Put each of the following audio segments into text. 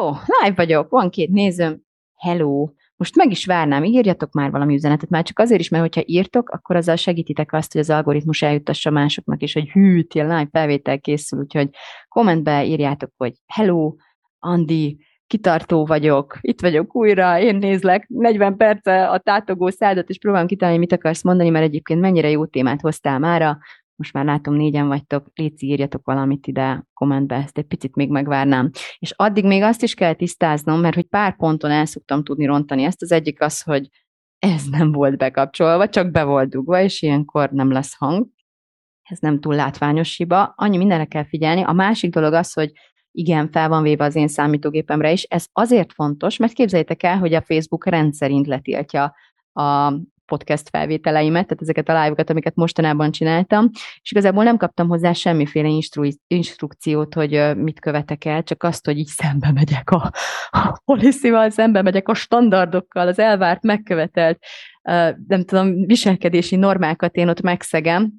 Jó, live vagyok, van két nézőm. Hello! Most meg is várnám, írjatok már valami üzenetet, már csak azért is, mert hogyha írtok, akkor azzal segítitek azt, hogy az algoritmus eljuttassa másoknak is, hogy hű, ilyen live felvétel készül, úgyhogy kommentbe írjátok, hogy hello, Andi, kitartó vagyok, itt vagyok újra, én nézlek 40 perce a tátogó szádat, és próbálom kitalálni, mit akarsz mondani, mert egyébként mennyire jó témát hoztál mára, most már látom, négyen vagytok, léci írjatok valamit ide kommentbe, ezt egy picit még megvárnám. És addig még azt is kell tisztáznom, mert hogy pár ponton el szoktam tudni rontani. Ezt az egyik az, hogy ez nem volt bekapcsolva, csak be volt dugva, és ilyenkor nem lesz hang. Ez nem túl látványos hiba. Annyi mindenre kell figyelni. A másik dolog az, hogy igen, fel van véve az én számítógépemre is. Ez azért fontos, mert képzeljétek el, hogy a Facebook rendszerint letiltja a podcast felvételeimet, tehát ezeket a live-okat, amiket mostanában csináltam, és igazából nem kaptam hozzá semmiféle instru- instrukciót, hogy mit követek el, csak azt, hogy így szembe megyek a, a policy szembe megyek a standardokkal, az elvárt, megkövetelt, nem tudom, viselkedési normákat én ott megszegem,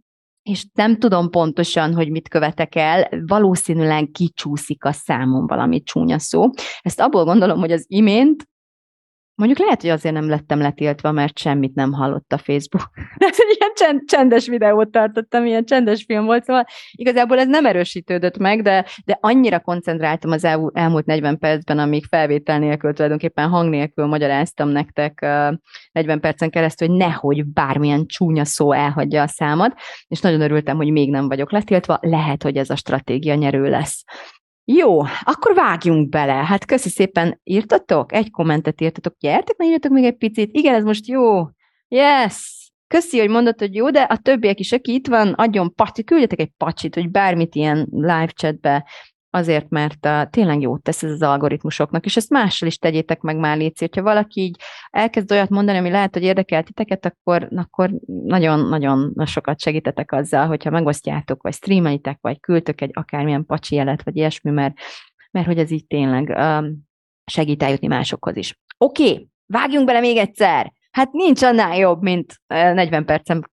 és nem tudom pontosan, hogy mit követek el, valószínűleg kicsúszik a számon valami csúnya szó. Ezt abból gondolom, hogy az imént Mondjuk lehet, hogy azért nem lettem letiltva, mert semmit nem hallott a Facebook. Ez egy ilyen csend, csendes videót tartottam, ilyen csendes film volt, szóval igazából ez nem erősítődött meg, de, de annyira koncentráltam az el, elmúlt 40 percben, amíg felvétel nélkül, tulajdonképpen hang nélkül magyaráztam nektek 40 percen keresztül, hogy nehogy bármilyen csúnya szó elhagyja a számat, és nagyon örültem, hogy még nem vagyok letiltva, lehet, hogy ez a stratégia nyerő lesz. Jó, akkor vágjunk bele. Hát köszi szépen, írtatok? Egy kommentet írtatok. Gyertek, na írjatok még egy picit. Igen, ez most jó. Yes! Köszi, hogy mondod, hogy jó, de a többiek is, aki itt van, adjon pacsi, küldjetek egy pacsit, hogy bármit ilyen live chatbe azért, mert uh, tényleg jót tesz ez az algoritmusoknak, és ezt mással is tegyétek meg már, Léci. Hogyha valaki így elkezd olyat mondani, ami lehet, hogy érdekel titeket, akkor, akkor nagyon-nagyon sokat segítetek azzal, hogyha megosztjátok, vagy streamelitek, vagy küldtök egy akármilyen pacsi jelet, vagy ilyesmi, mert, mert hogy ez így tényleg um, segít eljutni másokhoz is. Oké, okay, vágjunk bele még egyszer! Hát nincs annál jobb, mint 40 percen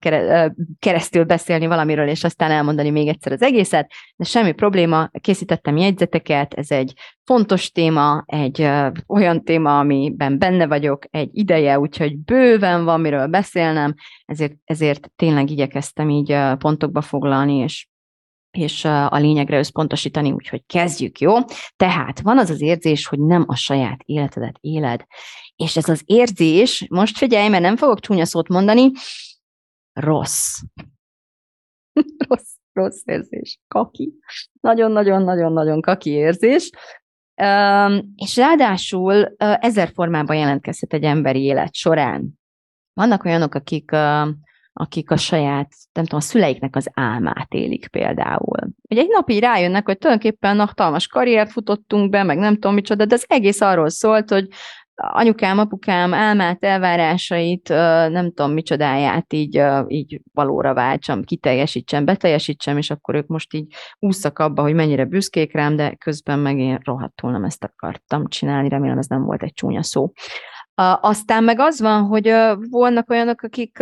keresztül beszélni valamiről, és aztán elmondani még egyszer az egészet, de semmi probléma, készítettem jegyzeteket, ez egy fontos téma, egy olyan téma, amiben benne vagyok egy ideje, úgyhogy bőven van miről beszélnem, ezért, ezért tényleg igyekeztem így pontokba foglalni, és és a lényegre összpontosítani, úgyhogy kezdjük, jó? Tehát van az az érzés, hogy nem a saját életedet éled, és ez az érzés, most figyelj, mert nem fogok csúnya szót mondani, rossz. rossz, rossz érzés. Kaki. Nagyon-nagyon-nagyon-nagyon kaki érzés. És ráadásul ezer formában jelentkezhet egy emberi élet során. Vannak olyanok, akik akik a saját, nem tudom, a szüleiknek az álmát élik például. Ugye egy nap így rájönnek, hogy tulajdonképpen hatalmas karriert futottunk be, meg nem tudom micsoda, de az egész arról szólt, hogy anyukám, apukám álmát, elvárásait, nem tudom micsodáját így, így valóra váltsam, kiteljesítsem, beteljesítsem, és akkor ők most így úszak abba, hogy mennyire büszkék rám, de közben meg én rohadtul nem ezt akartam csinálni, remélem ez nem volt egy csúnya szó. Aztán meg az van, hogy vannak olyanok, akik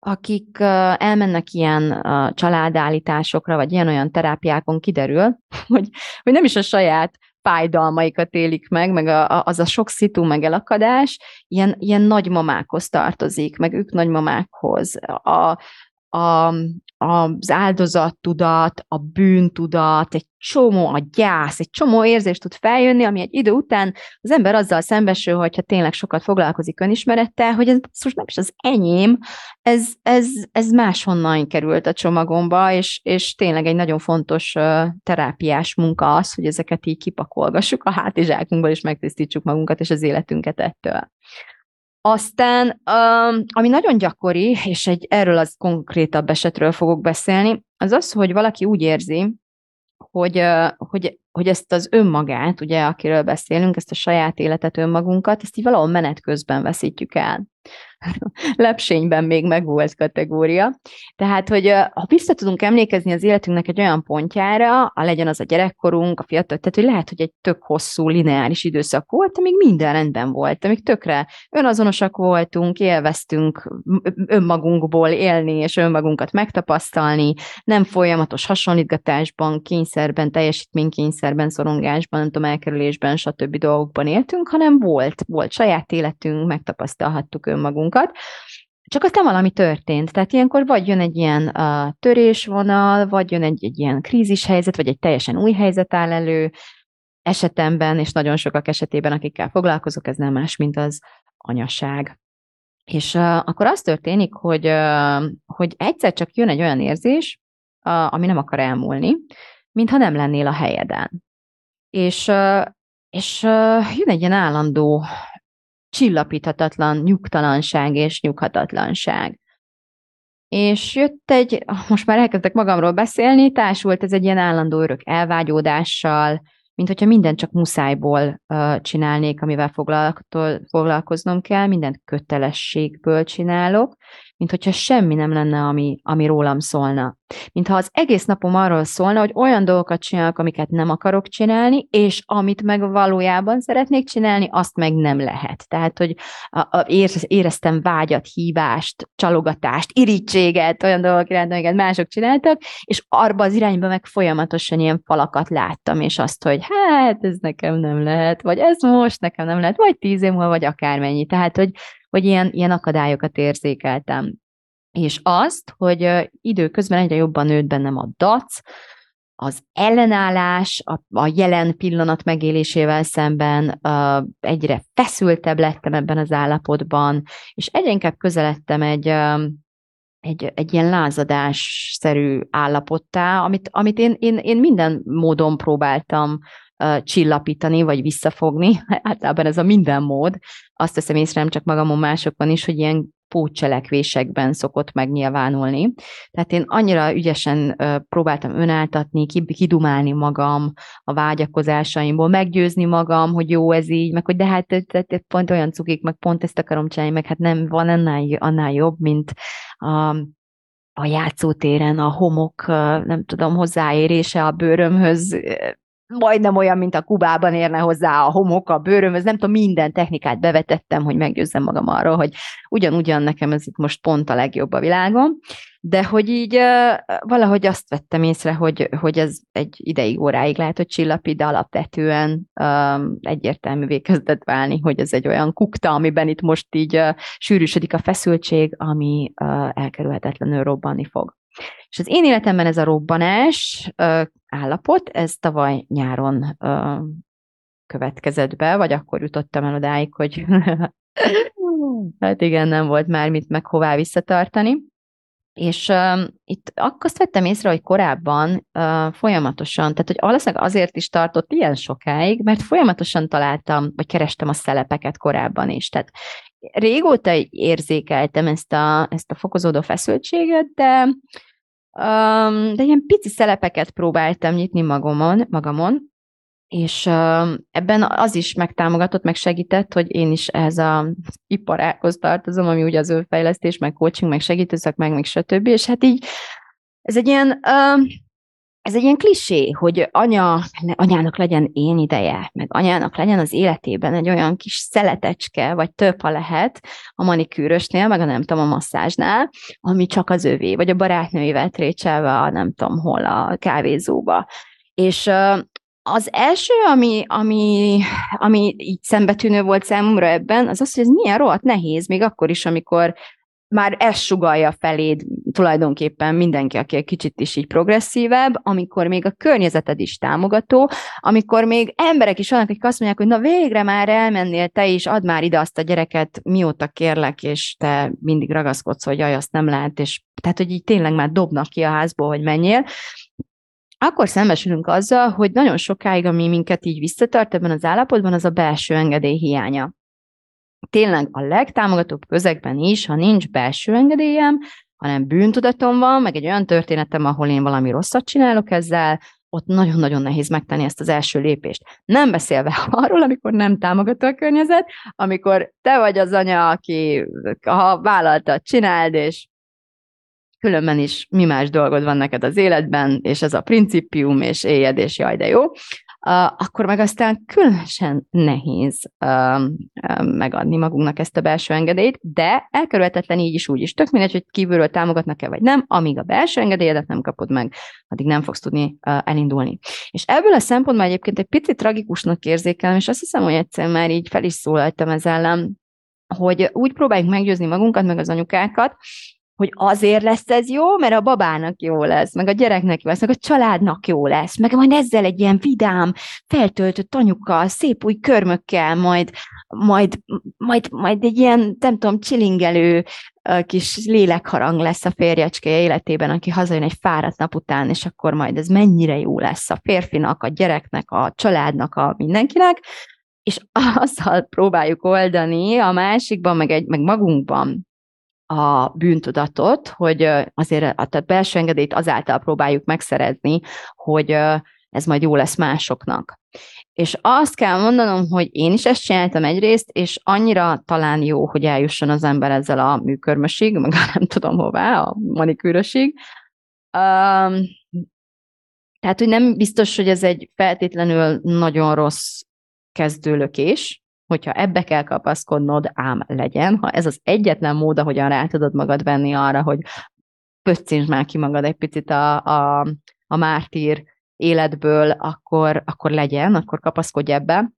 akik elmennek ilyen családállításokra, vagy ilyen-olyan terápiákon kiderül, hogy, hogy nem is a saját fájdalmaikat élik meg, meg a, az a sok szitu, meg elakadás, ilyen, ilyen nagymamákhoz tartozik, meg ők nagymamákhoz. A, a, az áldozattudat, a bűntudat, egy csomó, a gyász, egy csomó érzés tud feljönni, ami egy idő után az ember azzal szembesül, hogyha tényleg sokat foglalkozik önismerettel, hogy ez most nem is az enyém, ez, ez, ez máshonnan került a csomagomba, és, és tényleg egy nagyon fontos terápiás munka az, hogy ezeket így kipakolgassuk a hátizsákunkból, és megtisztítsuk magunkat és az életünket ettől. Aztán, ami nagyon gyakori, és egy erről az konkrétabb esetről fogok beszélni, az az, hogy valaki úgy érzi, hogy, hogy hogy ezt az önmagát, ugye, akiről beszélünk, ezt a saját életet, önmagunkat, ezt így valahol menet közben veszítjük el. lepsényben még megvolt kategória. Tehát, hogy ha vissza tudunk emlékezni az életünknek egy olyan pontjára, a legyen az a gyerekkorunk, a fiatal, tehát hogy lehet, hogy egy tök hosszú, lineáris időszak volt, amíg minden rendben volt, amíg tökre önazonosak voltunk, élveztünk önmagunkból élni, és önmagunkat megtapasztalni, nem folyamatos hasonlítgatásban, kényszerben, teljesítménykényszerben, szorongásban, nem tudom, elkerülésben, stb. dolgokban éltünk, hanem volt, volt saját életünk, megtapasztalhattuk önmagunkat, csak aztán valami történt. Tehát ilyenkor vagy jön egy ilyen uh, törésvonal, vagy jön egy, egy ilyen krízis helyzet, vagy egy teljesen új helyzet áll elő. Esetemben, és nagyon sokak esetében, akikkel foglalkozok, ez nem más, mint az anyaság. És uh, akkor az történik, hogy, uh, hogy egyszer csak jön egy olyan érzés, uh, ami nem akar elmúlni, mintha nem lennél a helyeden. És, uh, és uh, jön egy ilyen állandó csillapíthatatlan nyugtalanság és nyughatatlanság. És jött egy, most már elkezdek magamról beszélni, társult ez egy ilyen állandó örök elvágyódással, mint hogyha mindent csak muszájból uh, csinálnék, amivel foglalkoznom kell, mindent kötelességből csinálok, mint hogyha semmi nem lenne, ami, ami rólam szólna. Mintha az egész napom arról szólna, hogy olyan dolgokat csinálok, amiket nem akarok csinálni, és amit meg valójában szeretnék csinálni, azt meg nem lehet. Tehát, hogy a, a, éreztem vágyat, hívást, csalogatást, irítséget, olyan dolgok iránt, amiket mások csináltak, és arba az irányba meg folyamatosan ilyen falakat láttam, és azt, hogy hát ez nekem nem lehet, vagy ez most nekem nem lehet, vagy tíz év múlva, vagy akármennyi. Tehát, hogy hogy ilyen, ilyen akadályokat érzékeltem. És azt, hogy időközben egyre jobban nőtt bennem a dac, az ellenállás a, a jelen pillanat megélésével szemben uh, egyre feszültebb lettem ebben az állapotban, és egyre inkább közeledtem egy, uh, egy, egy ilyen lázadásszerű állapottá, amit, amit én, én, én minden módon próbáltam csillapítani, vagy visszafogni. Általában ez a minden mód. Azt teszem észre nem csak magamon, másokon is, hogy ilyen pótcselekvésekben szokott megnyilvánulni. Tehát én annyira ügyesen próbáltam önáltatni, kidumálni magam a vágyakozásaimból, meggyőzni magam, hogy jó ez így, meg hogy de hát pont olyan cukik, meg pont ezt akarom csinálni, meg hát nem van annál, annál jobb, mint a, a játszótéren a homok, nem tudom, hozzáérése a bőrömhöz, majdnem olyan, mint a Kubában érne hozzá a homok, a bőröm, ez nem tudom, minden technikát bevetettem, hogy meggyőzzem magam arról, hogy ugyan-ugyan nekem ez itt most pont a legjobb a világon, de hogy így valahogy azt vettem észre, hogy, hogy ez egy ideig, óráig lehet, hogy csillapít, de alapvetően um, egyértelművé kezdett válni, hogy ez egy olyan kukta, amiben itt most így uh, sűrűsödik a feszültség, ami uh, elkerülhetetlenül robbanni fog. És az én életemben ez a robbanás állapot, ez tavaly nyáron uh, következett be, vagy akkor jutottam el odáig, hogy hát igen, nem volt már mit meg hová visszatartani. És uh, itt akkor azt vettem észre, hogy korábban uh, folyamatosan, tehát hogy valószínűleg azért is tartott ilyen sokáig, mert folyamatosan találtam, vagy kerestem a szelepeket korábban is. Tehát régóta érzékeltem ezt a, ezt a fokozódó feszültséget, de Um, de ilyen pici szelepeket próbáltam nyitni magamon, magamon és uh, ebben az is megtámogatott, meg segített, hogy én is ehhez a iparákhoz tartozom, ami ugye az önfejlesztés, meg coaching, meg segítőszak, meg, meg stb. És hát így ez egy ilyen uh, ez egy ilyen klisé, hogy anya, anyának legyen én ideje, meg anyának legyen az életében egy olyan kis szeletecske, vagy több, ha lehet, a manikűrösnél, meg a nem tudom, a masszázsnál, ami csak az övé, vagy a barátnőivel trécselve a nem tudom hol a kávézóba. És az első, ami, ami, ami így szembetűnő volt számomra ebben, az az, hogy ez milyen rohadt nehéz, még akkor is, amikor már ez sugalja feléd tulajdonképpen mindenki, aki egy kicsit is így progresszívebb, amikor még a környezeted is támogató, amikor még emberek is vannak, akik azt mondják, hogy na végre már elmennél te is, add már ide azt a gyereket, mióta kérlek, és te mindig ragaszkodsz, hogy jaj, azt nem lehet, és tehát, hogy így tényleg már dobnak ki a házból, hogy menjél, akkor szembesülünk azzal, hogy nagyon sokáig, ami minket így visszatart ebben az állapotban, az a belső engedély hiánya tényleg a legtámogatóbb közegben is, ha nincs belső engedélyem, hanem bűntudatom van, meg egy olyan történetem, ahol én valami rosszat csinálok ezzel, ott nagyon-nagyon nehéz megtenni ezt az első lépést. Nem beszélve arról, amikor nem támogató a környezet, amikor te vagy az anya, aki ha vállalta, csináld, és különben is mi más dolgod van neked az életben, és ez a principium, és éjed, és jaj, de jó, akkor meg aztán különösen nehéz megadni magunknak ezt a belső engedélyt, de elkerülhetetlen így is úgy is. Tök mindegy, hogy kívülről támogatnak-e vagy nem, amíg a belső engedélyedet nem kapod meg, addig nem fogsz tudni elindulni. És ebből a szempontból egyébként egy picit tragikusnak érzékelem, és azt hiszem, hogy egyszer már így fel is szólaltam ez ellen, hogy úgy próbáljuk meggyőzni magunkat, meg az anyukákat, hogy azért lesz ez jó, mert a babának jó lesz, meg a gyereknek jó lesz, meg a családnak jó lesz, meg majd ezzel egy ilyen vidám, feltöltött anyukkal, szép új körmökkel, majd, majd, majd, majd egy ilyen, nem tudom, csilingelő kis lélekharang lesz a férjecskéje életében, aki hazajön egy fáradt nap után, és akkor majd ez mennyire jó lesz a férfinak, a gyereknek, a családnak, a mindenkinek, és azzal próbáljuk oldani a másikban, meg, egy, meg magunkban, a bűntudatot, hogy azért a belső engedélyt azáltal próbáljuk megszerezni, hogy ez majd jó lesz másoknak. És azt kell mondanom, hogy én is ezt csináltam egyrészt, és annyira talán jó, hogy eljusson az ember ezzel a műkörmösig, meg nem tudom hová, a manikűrösig. Um, tehát, hogy nem biztos, hogy ez egy feltétlenül nagyon rossz kezdőlökés, hogyha ebbe kell kapaszkodnod, ám legyen. Ha ez az egyetlen mód, ahogyan rá tudod magad venni arra, hogy pöccints már ki magad egy picit a, a, a mártír életből, akkor, akkor legyen, akkor kapaszkodj ebbe.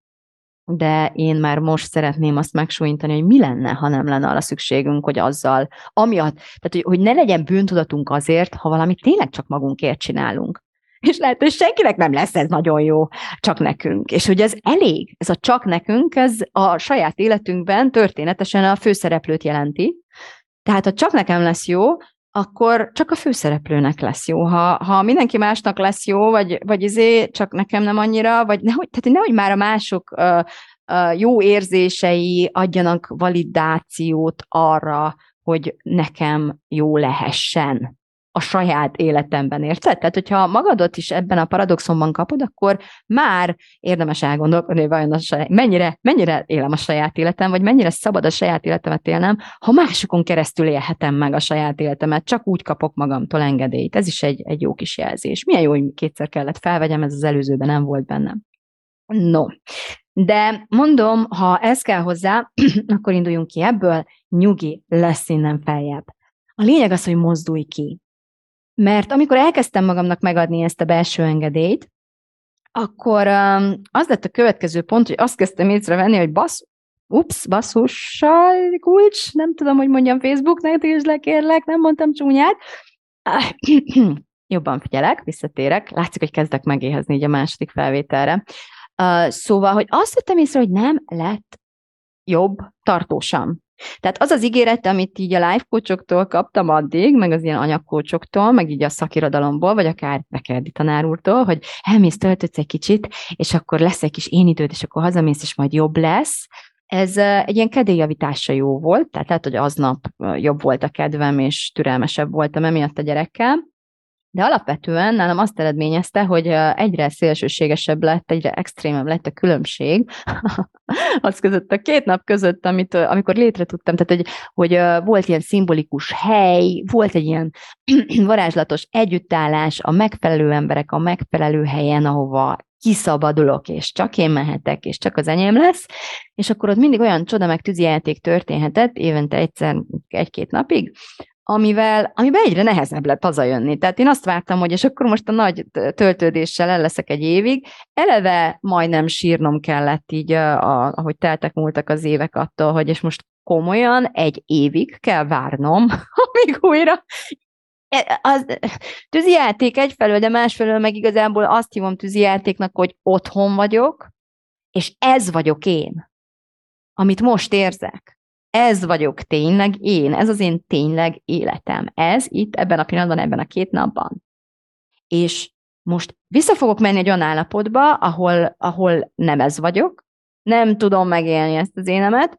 De én már most szeretném azt megsúlyintani, hogy mi lenne, ha nem lenne arra szükségünk, hogy azzal, amiatt, tehát hogy, hogy ne legyen bűntudatunk azért, ha valami tényleg csak magunkért csinálunk és lehet, hogy senkinek nem lesz ez nagyon jó, csak nekünk. És hogy ez elég, ez a csak nekünk, ez a saját életünkben történetesen a főszereplőt jelenti. Tehát ha csak nekem lesz jó, akkor csak a főszereplőnek lesz jó. Ha, ha mindenki másnak lesz jó, vagy, vagy izé, csak nekem nem annyira, vagy nehogy, tehát nehogy már a mások uh, uh, jó érzései adjanak validációt arra, hogy nekem jó lehessen a saját életemben, érted? Tehát, hogyha magadot is ebben a paradoxonban kapod, akkor már érdemes elgondolkodni, hogy vajon a saját, mennyire, mennyire élem a saját életem, vagy mennyire szabad a saját életemet élnem, ha másokon keresztül élhetem meg a saját életemet, csak úgy kapok magamtól engedélyt. Ez is egy, egy jó kis jelzés. Milyen jó, hogy kétszer kellett felvegyem, ez az előzőben nem volt bennem. No, de mondom, ha ez kell hozzá, akkor induljunk ki ebből, nyugi, lesz innen feljebb. A lényeg az, hogy mozdulj ki. Mert amikor elkezdtem magamnak megadni ezt a belső engedélyt, akkor um, az lett a következő pont, hogy azt kezdtem észrevenni, hogy basz, ups, basszussal kulcs, nem tudom, hogy mondjam Facebooknak, tiltsd le, kérlek, nem mondtam csúnyát. Jobban figyelek, visszatérek, látszik, hogy kezdek megéhezni így a második felvételre. Uh, szóval, hogy azt vettem észre, hogy nem lett jobb tartósan. Tehát az az ígéret, amit így a life coachoktól kaptam addig, meg az ilyen anyagkócsoktól, meg így a szakirodalomból, vagy akár Bekerdi tanár úrtól, hogy elmész, töltötsz egy kicsit, és akkor lesz egy kis én időd, és akkor hazamész, és majd jobb lesz. Ez egy ilyen kedélyjavításra jó volt, tehát lehet, hogy aznap jobb volt a kedvem, és türelmesebb voltam emiatt a gyerekkel. De alapvetően nálam azt eredményezte, hogy egyre szélsőségesebb lett, egyre extrémebb lett a különbség az között, a két nap között, amit, amikor létre tudtam, tehát hogy, hogy volt ilyen szimbolikus hely, volt egy ilyen varázslatos együttállás, a megfelelő emberek a megfelelő helyen, ahova kiszabadulok, és csak én mehetek, és csak az enyém lesz, és akkor ott mindig olyan csoda meg tűzijáték történhetett, évente egyszer, egy-két napig, amivel, amiben egyre nehezebb lett hazajönni. Tehát én azt vártam, hogy és akkor most a nagy töltődéssel el leszek egy évig. Eleve majdnem sírnom kellett így, a, ahogy teltek múltak az évek attól, hogy és most komolyan egy évig kell várnom, amíg újra e, az tűzijáték egyfelől, de másfelől meg igazából azt hívom tűzijátéknak, hogy otthon vagyok, és ez vagyok én, amit most érzek ez vagyok tényleg én, ez az én tényleg életem. Ez itt, ebben a pillanatban, ebben a két napban. És most vissza fogok menni egy olyan állapotba, ahol, ahol nem ez vagyok, nem tudom megélni ezt az énemet,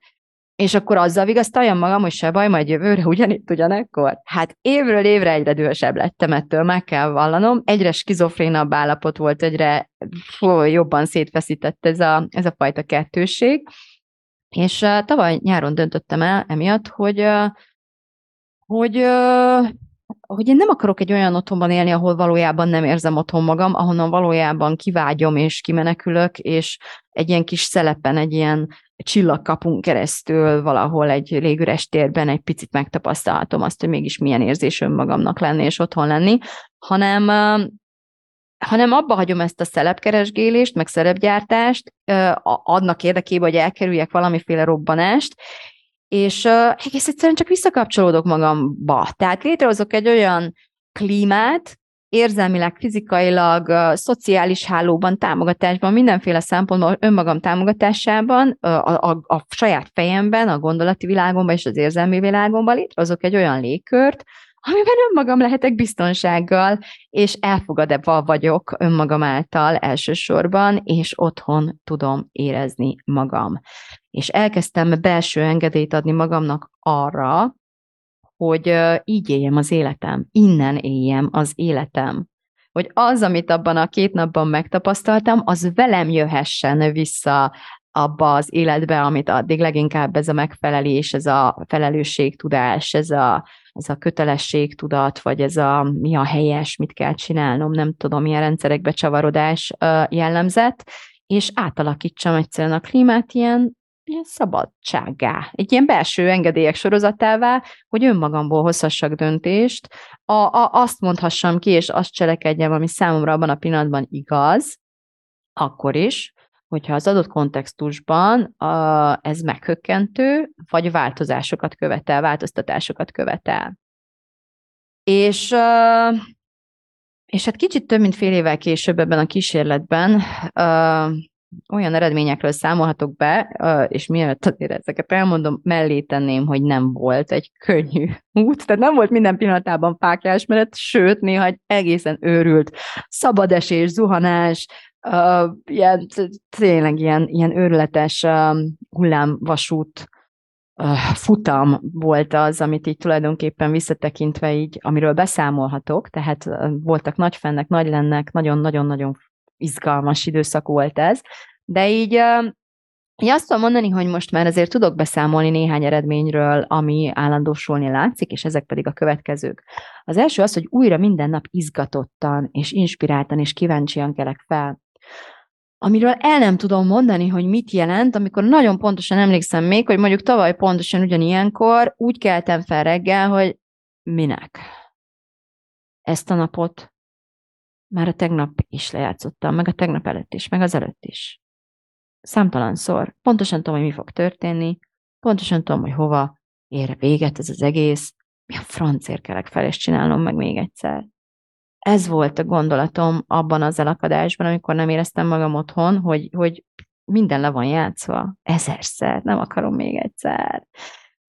és akkor azzal vigasztaljam magam, hogy se baj, majd jövőre ugyanitt ugyanekkor. Hát évről évre egyre dühösebb lettem ettől, meg kell vallanom. Egyre skizofrénabb állapot volt, egyre fú, jobban szétfeszített ez a, ez a fajta kettőség. És uh, tavaly nyáron döntöttem el emiatt, hogy, uh, hogy uh, hogy én nem akarok egy olyan otthonban élni, ahol valójában nem érzem otthon magam, ahonnan valójában kivágyom és kimenekülök, és egy ilyen kis szelepen, egy ilyen csillagkapunk keresztül valahol egy légüres térben egy picit megtapasztalhatom azt, hogy mégis milyen érzés önmagamnak lenni és otthon lenni, hanem hanem abba hagyom ezt a szelepkeresgélést, meg szerepgyártást, adnak érdekében, hogy elkerüljek valamiféle robbanást, és egész egyszerűen csak visszakapcsolódok magamba. Tehát létrehozok egy olyan klímát, érzelmileg, fizikailag, szociális hálóban, támogatásban, mindenféle szempontból önmagam támogatásában, a, a, a saját fejemben, a gondolati világomban és az érzelmi világomban létrehozok egy olyan légkört, amiben önmagam lehetek biztonsággal, és elfogadva vagyok önmagam által elsősorban, és otthon tudom érezni magam. És elkezdtem belső engedélyt adni magamnak arra, hogy így éljem az életem, innen éljem az életem. Hogy az, amit abban a két napban megtapasztaltam, az velem jöhessen vissza abba az életbe, amit addig leginkább ez a megfelelés, ez a felelősségtudás, ez a, ez a kötelességtudat, vagy ez a mi a helyes, mit kell csinálnom, nem tudom, milyen rendszerekbe csavarodás jellemzett, és átalakítsam egyszerűen a klímát ilyen ilyen szabadsággá, egy ilyen belső engedélyek sorozatává, hogy önmagamból hozhassak döntést, a, a, azt mondhassam ki, és azt cselekedjem, ami számomra abban a pillanatban igaz, akkor is, hogyha az adott kontextusban a, ez meghökkentő, vagy változásokat követel, változtatásokat követel. És, és hát kicsit több mint fél évvel később ebben a kísérletben olyan eredményekről számolhatok be, és mielőtt azért ezeket elmondom, mellé tenném, hogy nem volt egy könnyű út, tehát nem volt minden pillanatában fákjásmeret, sőt, néha egy egészen őrült szabadesés, zuhanás, uh, ilyen, tényleg ilyen, ilyen őrületes uh, hullámvasút uh, futam volt az, amit így tulajdonképpen visszatekintve így, amiről beszámolhatok, tehát uh, voltak nagy fennek, nagy lennek, nagyon-nagyon-nagyon izgalmas időszak volt ez, de így én azt tudom mondani, hogy most már azért tudok beszámolni néhány eredményről, ami állandósulni látszik, és ezek pedig a következők. Az első az, hogy újra minden nap izgatottan, és inspiráltan, és kíváncsian kelek fel. Amiről el nem tudom mondani, hogy mit jelent, amikor nagyon pontosan emlékszem még, hogy mondjuk tavaly pontosan ugyanilyenkor úgy keltem fel reggel, hogy minek? Ezt a napot már a tegnap is lejátszottam, meg a tegnap előtt is, meg az előtt is. Számtalanszor. Pontosan tudom, hogy mi fog történni, pontosan tudom, hogy hova ér véget ez az egész, mi a francért kellek fel, és csinálnom meg még egyszer. Ez volt a gondolatom abban az elakadásban, amikor nem éreztem magam otthon, hogy, hogy minden le van játszva, ezerszer, nem akarom még egyszer.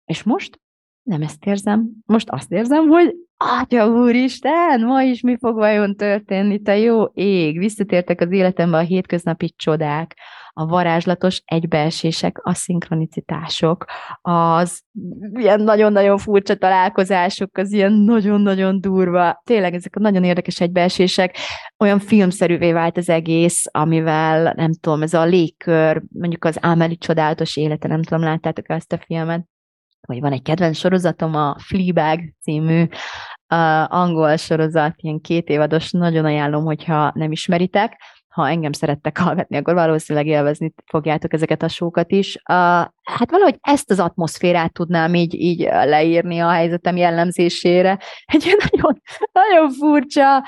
És most nem ezt érzem, most azt érzem, hogy Atya úristen, ma is mi fog vajon történni, te jó ég, visszatértek az életembe a hétköznapi csodák, a varázslatos egybeesések, a szinkronicitások, az ilyen nagyon-nagyon furcsa találkozások, az ilyen nagyon-nagyon durva, tényleg ezek a nagyon érdekes egybeesések, olyan filmszerűvé vált az egész, amivel nem tudom, ez a légkör, mondjuk az Ámeli csodálatos élete, nem tudom, láttátok ezt a filmet? Vagy van egy kedvenc sorozatom, a Fleabag című uh, angol sorozat, ilyen két évados, nagyon ajánlom, hogyha nem ismeritek. Ha engem szerettek hallgatni, akkor valószínűleg élvezni fogjátok ezeket a sókat is. Uh, hát valahogy ezt az atmoszférát tudnám így, így leírni a helyzetem jellemzésére. Egy ilyen nagyon, nagyon furcsa,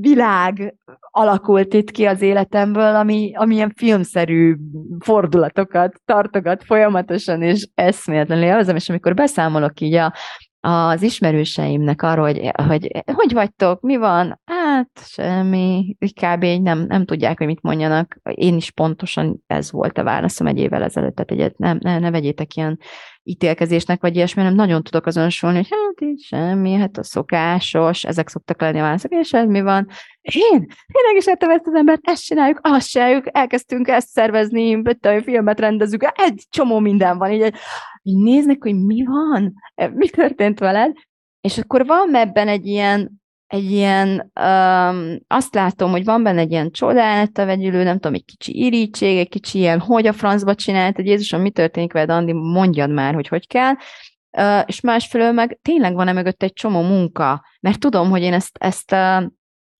világ alakult itt ki az életemből, ami, ami ilyen filmszerű fordulatokat tartogat folyamatosan, és eszméletlenül élvezem, és amikor beszámolok így a, az ismerőseimnek arról, hogy, hogy hogy vagytok, mi van, hát semmi, kb. nem, nem tudják, hogy mit mondjanak. Én is pontosan ez volt a válaszom egy évvel ezelőtt, tehát egyet, nem, ne, ne vegyétek ilyen ítélkezésnek, vagy ilyesmi, nem nagyon tudok azonosulni, hogy hát így semmi, hát a szokásos, ezek szoktak lenni a válaszok, és ez mi van? Én, tényleg is értem ezt az embert, ezt csináljuk, azt csináljuk, elkezdtünk ezt szervezni, a filmet rendezünk, egy csomó minden van, így, így néznek, hogy mi van, mi történt veled, és akkor van ebben egy ilyen, egy ilyen, um, azt látom, hogy van benne egy ilyen csodálat a vegyülő, nem tudom, egy kicsi irítség, egy kicsi ilyen, hogy a francba csinált, hogy Jézusom, mi történik veled, Andi, mondjad már, hogy hogy kell, uh, és másfelől meg tényleg van-e mögött egy csomó munka, mert tudom, hogy én ezt, ezt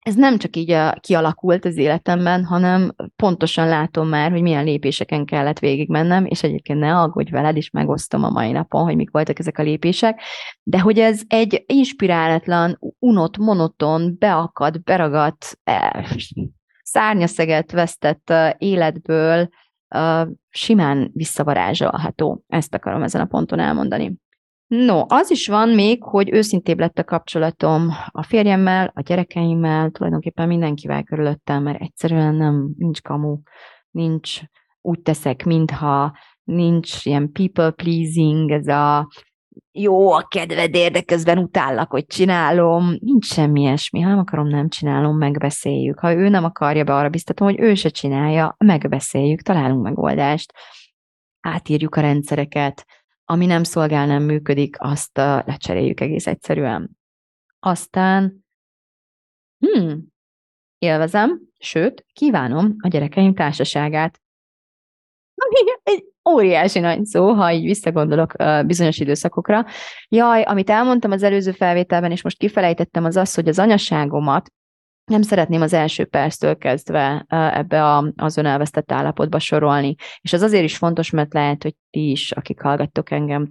ez nem csak így a, kialakult az életemben, hanem pontosan látom már, hogy milyen lépéseken kellett végigmennem, és egyébként ne aggódj veled, is megosztom a mai napon, hogy mik voltak ezek a lépések, de hogy ez egy inspirálatlan, unott, monoton, beakad, beragadt, eh, szárnyaszeget vesztett életből uh, simán visszavarázsolható. Ezt akarom ezen a ponton elmondani. No, az is van még, hogy őszintébb lett a kapcsolatom a férjemmel, a gyerekeimmel, tulajdonképpen mindenkivel körülöttem, mert egyszerűen nem, nincs kamu, nincs úgy teszek, mintha nincs ilyen people pleasing, ez a jó a kedvedért, de utállak, hogy csinálom. Nincs semmi ilyesmi. Ha nem akarom, nem csinálom, megbeszéljük. Ha ő nem akarja be, arra biztatom, hogy ő se csinálja, megbeszéljük, találunk megoldást. Átírjuk a rendszereket, ami nem szolgál, nem működik, azt lecseréljük egész egyszerűen. Aztán, hmm, élvezem, sőt, kívánom a gyerekeim társaságát. Ami egy óriási nagy szó, ha így visszagondolok bizonyos időszakokra. Jaj, amit elmondtam az előző felvételben, és most kifelejtettem, az az, hogy az anyaságomat nem szeretném az első perctől kezdve ebbe a, az önelvesztett állapotba sorolni. És ez azért is fontos, mert lehet, hogy ti is, akik hallgattok engem,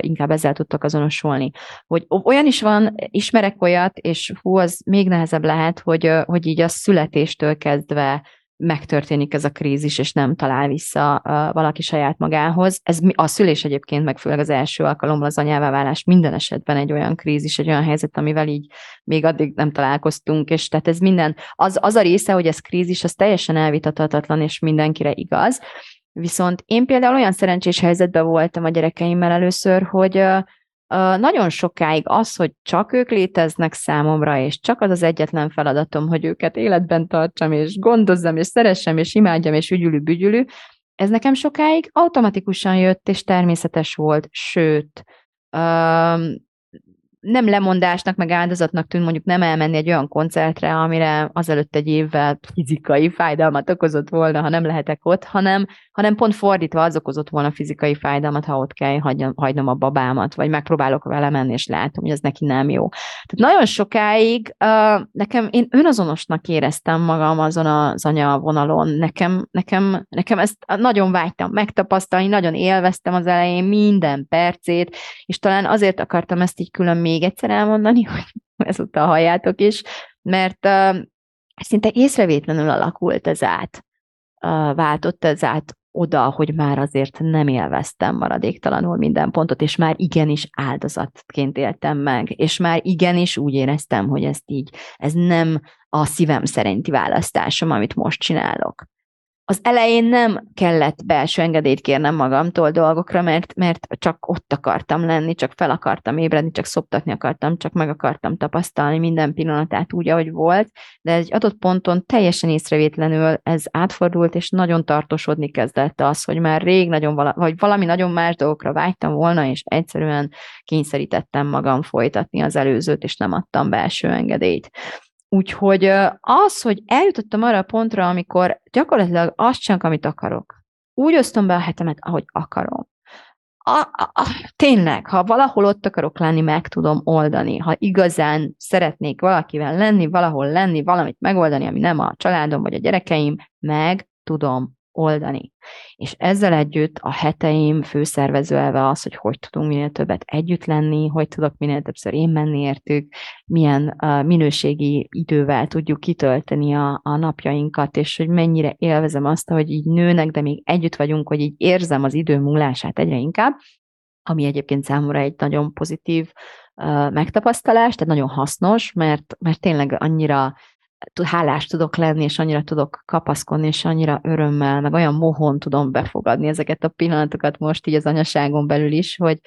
inkább ezzel tudtok azonosulni. Hogy olyan is van, ismerek olyat, és hú, az még nehezebb lehet, hogy, hogy így a születéstől kezdve megtörténik ez a krízis, és nem talál vissza valaki saját magához. Ez a szülés egyébként, meg főleg az első alkalommal az anyává válás minden esetben egy olyan krízis, egy olyan helyzet, amivel így még addig nem találkoztunk, és tehát ez minden, az, az a része, hogy ez krízis, az teljesen elvitathatatlan, és mindenkire igaz. Viszont én például olyan szerencsés helyzetben voltam a gyerekeimmel először, hogy nagyon sokáig az, hogy csak ők léteznek számomra, és csak az az egyetlen feladatom, hogy őket életben tartsam, és gondozzam, és szeressem, és imádjam, és ügyülő-bügyülő, ez nekem sokáig automatikusan jött, és természetes volt, sőt, nem lemondásnak, meg áldozatnak tűnt mondjuk nem elmenni egy olyan koncertre, amire azelőtt egy évvel fizikai fájdalmat okozott volna, ha nem lehetek ott, hanem, hanem pont fordítva az okozott volna fizikai fájdalmat, ha ott kell hagynom, hagynom a babámat, vagy megpróbálok vele menni, és látom, hogy ez neki nem jó. Tehát nagyon sokáig uh, nekem, én önazonosnak éreztem magam azon az anya vonalon, nekem, nekem, nekem ezt nagyon vágytam megtapasztalni, nagyon élveztem az elején minden percét, és talán azért akartam ezt így külön még egyszer elmondani, hogy ezúttal halljátok is, mert uh, szinte észrevétlenül alakult ez át, uh, váltott ez át oda, hogy már azért nem élveztem maradéktalanul minden pontot, és már igenis áldozatként éltem meg, és már igenis úgy éreztem, hogy ezt így, ez nem a szívem szerinti választásom, amit most csinálok az elején nem kellett belső engedélyt kérnem magamtól dolgokra, mert, mert csak ott akartam lenni, csak fel akartam ébredni, csak szoptatni akartam, csak meg akartam tapasztalni minden pillanatát úgy, ahogy volt, de egy adott ponton teljesen észrevétlenül ez átfordult, és nagyon tartósodni kezdett az, hogy már rég nagyon vala, vagy valami nagyon más dolgokra vágytam volna, és egyszerűen kényszerítettem magam folytatni az előzőt, és nem adtam belső engedélyt. Úgyhogy az, hogy eljutottam arra a pontra, amikor gyakorlatilag azt csinálok, amit akarok. Úgy osztom be a hetemet, ahogy akarom. A, a, a, tényleg, ha valahol ott akarok lenni, meg tudom oldani. Ha igazán szeretnék valakivel lenni, valahol lenni, valamit megoldani, ami nem a családom vagy a gyerekeim, meg tudom oldani. És ezzel együtt a heteim főszervező elve az, hogy hogy tudunk minél többet együtt lenni, hogy tudok minél többször én menni értük, milyen uh, minőségi idővel tudjuk kitölteni a, a napjainkat, és hogy mennyire élvezem azt, hogy így nőnek, de még együtt vagyunk, hogy így érzem az idő múlását egyre inkább, ami egyébként számomra egy nagyon pozitív uh, megtapasztalás, tehát nagyon hasznos, mert, mert tényleg annyira hálás tudok lenni, és annyira tudok kapaszkodni, és annyira örömmel, meg olyan mohon tudom befogadni ezeket a pillanatokat most így az anyaságon belül is, hogy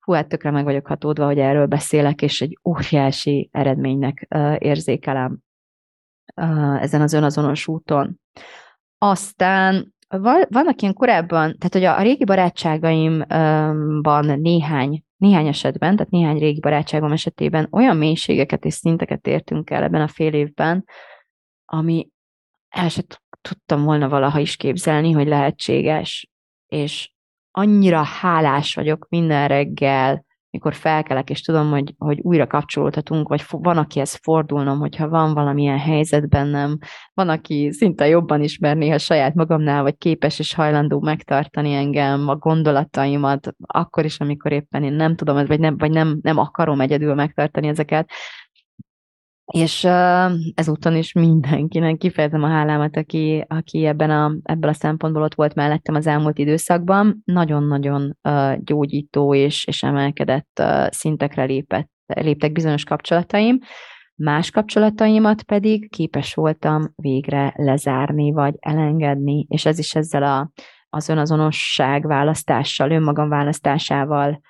hú, hát tökre meg vagyok hatódva, hogy erről beszélek, és egy óriási eredménynek uh, érzékelem uh, ezen az önazonos úton. Aztán vannak ilyen korábban, tehát hogy a, régi barátságaimban néhány, néhány esetben, tehát néhány régi barátságom esetében olyan mélységeket és szinteket értünk el ebben a fél évben, ami el se tudtam volna valaha is képzelni, hogy lehetséges, és annyira hálás vagyok minden reggel, mikor felkelek, és tudom, hogy, hogy újra kapcsolódhatunk, vagy van, akihez fordulnom, hogyha van valamilyen helyzet bennem, van, aki szinte jobban ismer néha saját magamnál, vagy képes és hajlandó megtartani engem, a gondolataimat, akkor is, amikor éppen én nem tudom, vagy nem, vagy nem, nem akarom egyedül megtartani ezeket, és ezúton is mindenkinek kifejezem a hálámat, aki, aki ebben a, ebből a szempontból ott volt mellettem az elmúlt időszakban. Nagyon-nagyon gyógyító és, és emelkedett szintekre lépett, léptek bizonyos kapcsolataim. Más kapcsolataimat pedig képes voltam végre lezárni, vagy elengedni, és ez is ezzel a, az önazonosság választással, önmagam választásával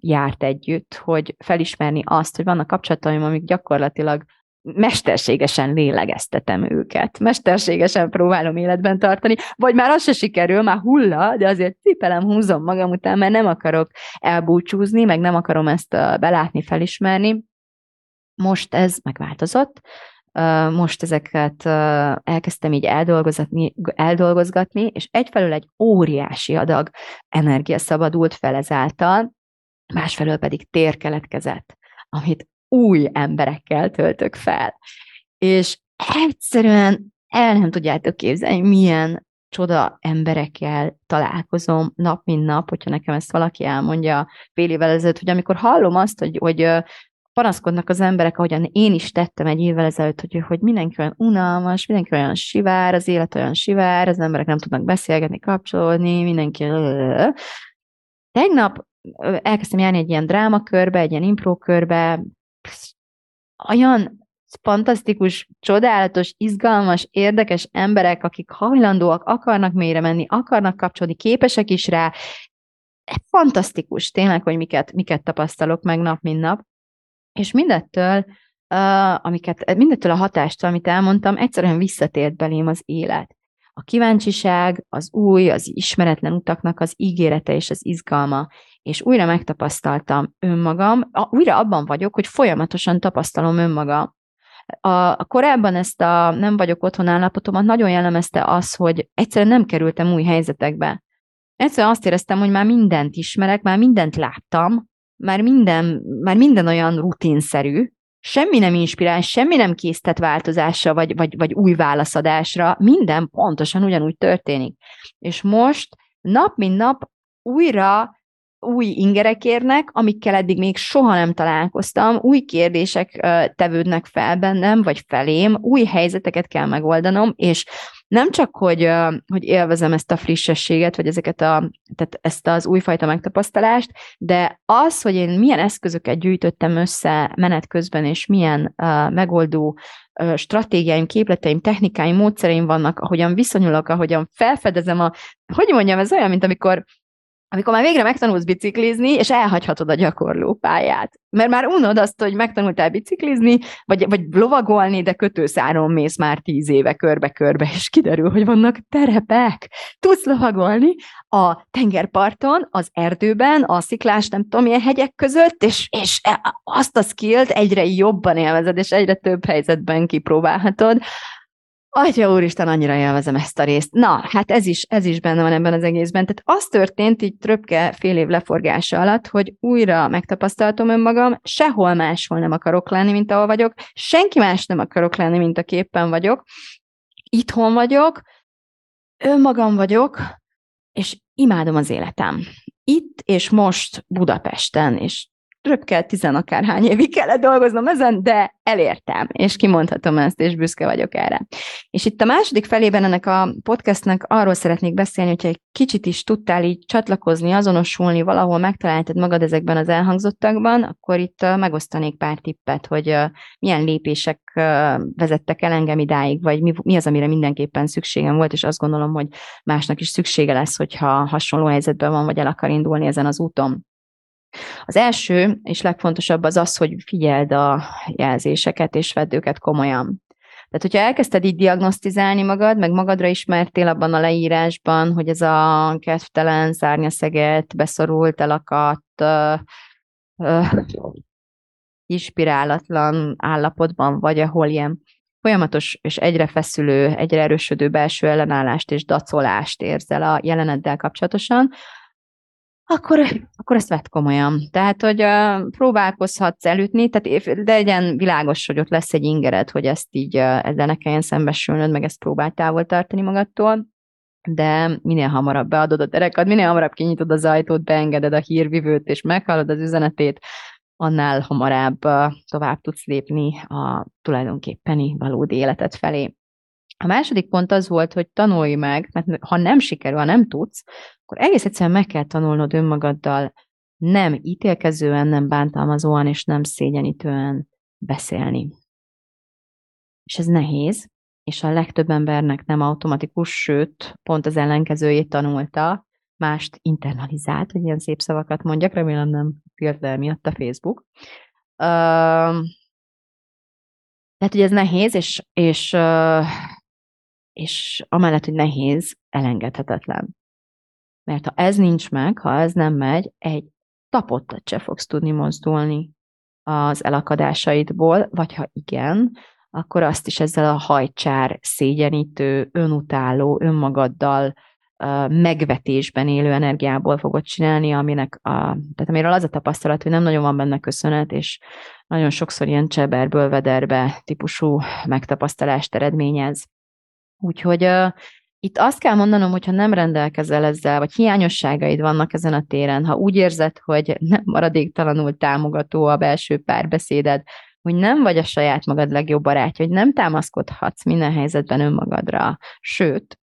járt együtt, hogy felismerni azt, hogy vannak kapcsolataim, amik gyakorlatilag mesterségesen lélegeztetem őket, mesterségesen próbálom életben tartani, vagy már az se sikerül, már hulla, de azért cipelem, húzom magam után, mert nem akarok elbúcsúzni, meg nem akarom ezt belátni, felismerni. Most ez megváltozott, most ezeket elkezdtem így eldolgozgatni, eldolgozgatni, és egyfelől egy óriási adag energia szabadult fel ezáltal, másfelől pedig tér keletkezett, amit új emberekkel töltök fel. És egyszerűen el nem tudjátok képzelni, milyen csoda emberekkel találkozom nap, mint nap, hogyha nekem ezt valaki elmondja fél évvel ezelőtt, hogy amikor hallom azt, hogy, hogy panaszkodnak az emberek, ahogyan én is tettem egy évvel ezelőtt, hogy, hogy mindenki olyan unalmas, mindenki olyan sivár, az élet olyan sivár, az emberek nem tudnak beszélgetni, kapcsolódni, mindenki... Tegnap elkezdtem járni egy ilyen drámakörbe, egy ilyen imprókörbe, olyan fantasztikus, csodálatos, izgalmas, érdekes emberek, akik hajlandóak, akarnak mélyre menni, akarnak kapcsolni, képesek is rá. Fantasztikus tényleg, hogy miket, miket tapasztalok meg nap, mint nap. És mindettől, amiket, mindettől a hatástól, amit elmondtam, egyszerűen visszatért belém az élet. A kíváncsiság, az új, az ismeretlen utaknak az ígérete és az izgalma, és újra megtapasztaltam önmagam, újra abban vagyok, hogy folyamatosan tapasztalom önmagam. A, a korábban ezt a nem vagyok otthon állapotomat nagyon jellemezte az, hogy egyszerűen nem kerültem új helyzetekbe. Egyszerűen azt éreztem, hogy már mindent ismerek, már mindent láttam, már minden, már minden olyan rutinszerű, semmi nem inspirál, semmi nem késztet változásra, vagy, vagy, vagy új válaszadásra, minden pontosan ugyanúgy történik. És most nap mint nap újra új ingerek érnek, amikkel eddig még soha nem találkoztam, új kérdések tevődnek fel bennem, vagy felém, új helyzeteket kell megoldanom, és nem csak, hogy, hogy élvezem ezt a frissességet, vagy ezeket a, tehát ezt az újfajta megtapasztalást, de az, hogy én milyen eszközöket gyűjtöttem össze menet közben, és milyen uh, megoldó uh, stratégiáim, képleteim, technikáim, módszereim vannak, ahogyan viszonyulok, ahogyan felfedezem a, hogy mondjam, ez olyan, mint amikor amikor már végre megtanulsz biciklizni, és elhagyhatod a gyakorlópályát. Mert már unod azt, hogy megtanultál biciklizni, vagy, vagy lovagolni, de kötőszáron mész már tíz éve körbe-körbe, és kiderül, hogy vannak terepek. Tudsz lovagolni a tengerparton, az erdőben, a sziklás, nem tudom, milyen hegyek között, és, és e, azt a skillt egyre jobban élvezed, és egyre több helyzetben kipróbálhatod, Atya úristen, annyira élvezem ezt a részt. Na, hát ez is, ez is benne van ebben az egészben. Tehát az történt így tröpke fél év leforgása alatt, hogy újra megtapasztaltam önmagam, sehol máshol nem akarok lenni, mint ahol vagyok, senki más nem akarok lenni, mint a képen vagyok, itthon vagyok, önmagam vagyok, és imádom az életem. Itt és most Budapesten, és röpkel tizen akárhány évig kellett dolgoznom ezen, de elértem, és kimondhatom ezt, és büszke vagyok erre. És itt a második felében ennek a podcastnek arról szeretnék beszélni, hogyha egy kicsit is tudtál így csatlakozni, azonosulni, valahol megtaláltad magad ezekben az elhangzottakban, akkor itt megosztanék pár tippet, hogy milyen lépések vezettek el engem idáig, vagy mi, mi az, amire mindenképpen szükségem volt, és azt gondolom, hogy másnak is szüksége lesz, hogyha hasonló helyzetben van, vagy el akar indulni ezen az úton. Az első és legfontosabb az az, hogy figyeld a jelzéseket és vedd őket komolyan. Tehát, hogyha elkezdted így diagnosztizálni magad, meg magadra ismertél abban a leírásban, hogy ez a kedvtelen, szárnyaszeget, beszorult, elakadt, uh, inspirálatlan állapotban vagy, ahol ilyen folyamatos és egyre feszülő, egyre erősödő belső ellenállást és dacolást érzel a jeleneddel kapcsolatosan, akkor, akkor ezt vett komolyan. Tehát, hogy uh, próbálkozhatsz elütni, tehát de legyen világos, hogy ott lesz egy ingered, hogy ezt így uh, ezzel ne kelljen szembesülnöd, meg ezt próbálj távol tartani magadtól, de minél hamarabb beadod a derekad, minél hamarabb kinyitod az ajtót, beengeded a hírvivőt, és meghallod az üzenetét, annál hamarabb uh, tovább tudsz lépni a tulajdonképpeni valódi életet felé. A második pont az volt, hogy tanulj meg, mert ha nem sikerül, ha nem tudsz, akkor egész egyszerűen meg kell tanulnod önmagaddal nem ítélkezően, nem bántalmazóan és nem szégyenítően beszélni. És ez nehéz, és a legtöbb embernek nem automatikus, sőt, pont az ellenkezőjét tanulta, mást internalizált, hogy ilyen szép szavakat mondjak, remélem nem jött le miatt a Facebook. Uh, tehát, hogy ez nehéz, és, és, uh, és amellett, hogy nehéz, elengedhetetlen. Mert ha ez nincs meg, ha ez nem megy, egy tapottat se fogsz tudni mozdulni az elakadásaidból, vagy ha igen, akkor azt is ezzel a hajcsár, szégyenítő, önutáló, önmagaddal megvetésben élő energiából fogod csinálni, aminek a, tehát amiről az a tapasztalat, hogy nem nagyon van benne köszönet, és nagyon sokszor ilyen cseberből vederbe típusú megtapasztalást eredményez. Úgyhogy uh, itt azt kell mondanom, hogy ha nem rendelkezel ezzel, vagy hiányosságaid vannak ezen a téren, ha úgy érzed, hogy nem maradéktalanul támogató a belső párbeszéded, hogy nem vagy a saját magad legjobb barátja, hogy nem támaszkodhatsz minden helyzetben önmagadra, sőt,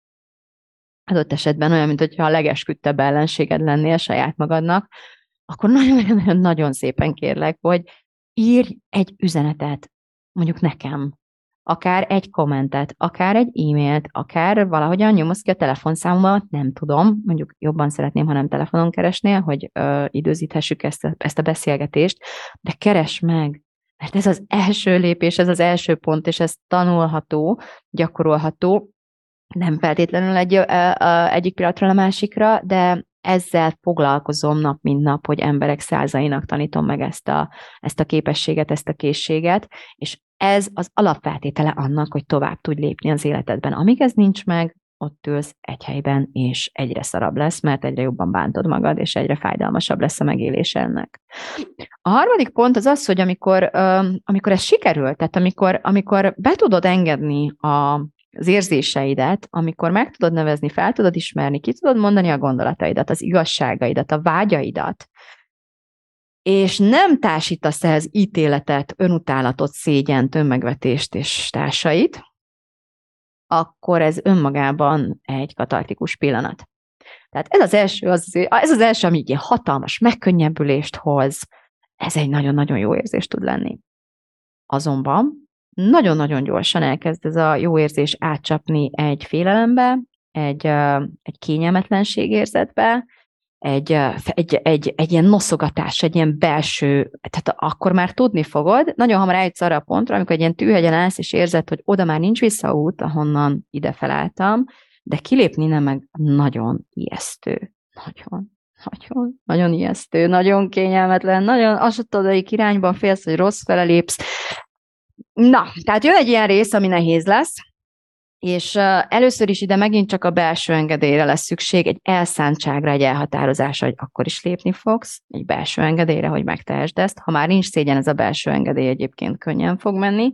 adott esetben olyan, mint hogyha a legesküdtebb ellenséged lennél saját magadnak, akkor nagyon-nagyon szépen kérlek, hogy írj egy üzenetet, mondjuk nekem, akár egy kommentet, akár egy e-mailt, akár valahogyan nyomsz ki a telefonszámomat, nem tudom, mondjuk jobban szeretném, ha nem telefonon keresnél, hogy ö, időzíthessük ezt a, ezt a beszélgetést, de keres meg, mert ez az első lépés, ez az első pont, és ez tanulható, gyakorolható, nem feltétlenül egy, egyik pillanatra a másikra, de ezzel foglalkozom nap, mint nap, hogy emberek százainak tanítom meg ezt a, ezt a képességet, ezt a készséget, és ez az alapfeltétele annak, hogy tovább tudj lépni az életedben. Amíg ez nincs meg, ott ülsz egy helyben, és egyre szarabb lesz, mert egyre jobban bántod magad, és egyre fájdalmasabb lesz a megélés ennek. A harmadik pont az az, hogy amikor, amikor ez sikerül, tehát amikor, amikor be tudod engedni a, az érzéseidet, amikor meg tudod nevezni, fel tudod ismerni, ki tudod mondani a gondolataidat, az igazságaidat, a vágyaidat, és nem társítasz ehhez ítéletet, önutálatot, szégyent, önmegvetést és társait, akkor ez önmagában egy katartikus pillanat. Tehát ez az első, az, ez az első, ami egy hatalmas megkönnyebbülést hoz, ez egy nagyon-nagyon jó érzés tud lenni. Azonban nagyon-nagyon gyorsan elkezd ez a jó érzés átcsapni egy félelembe, egy, egy kényelmetlenség érzetbe, egy, egy, egy, egy ilyen noszogatás, egy ilyen belső, tehát akkor már tudni fogod, nagyon hamar eljutsz arra a pontra, amikor egy ilyen tűhegyen állsz, és érzed, hogy oda már nincs visszaút, ahonnan ide felálltam, de kilépni nem meg nagyon ijesztő. Nagyon, nagyon, nagyon ijesztő, nagyon kényelmetlen, nagyon asatodaik irányban félsz, hogy rossz fele. Na, tehát jön egy ilyen rész, ami nehéz lesz, és először is ide megint csak a belső engedélyre lesz szükség, egy elszántságra, egy elhatározásra, hogy akkor is lépni fogsz, egy belső engedélyre, hogy megtehesd ezt. Ha már nincs szégyen, ez a belső engedély egyébként könnyen fog menni.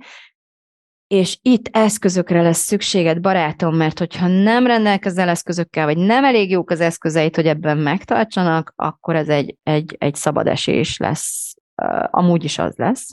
És itt eszközökre lesz szükséged, barátom, mert hogyha nem rendelkezel eszközökkel, vagy nem elég jók az eszközeit, hogy ebben megtartsanak, akkor ez egy, egy, egy szabad esés lesz amúgy is az lesz.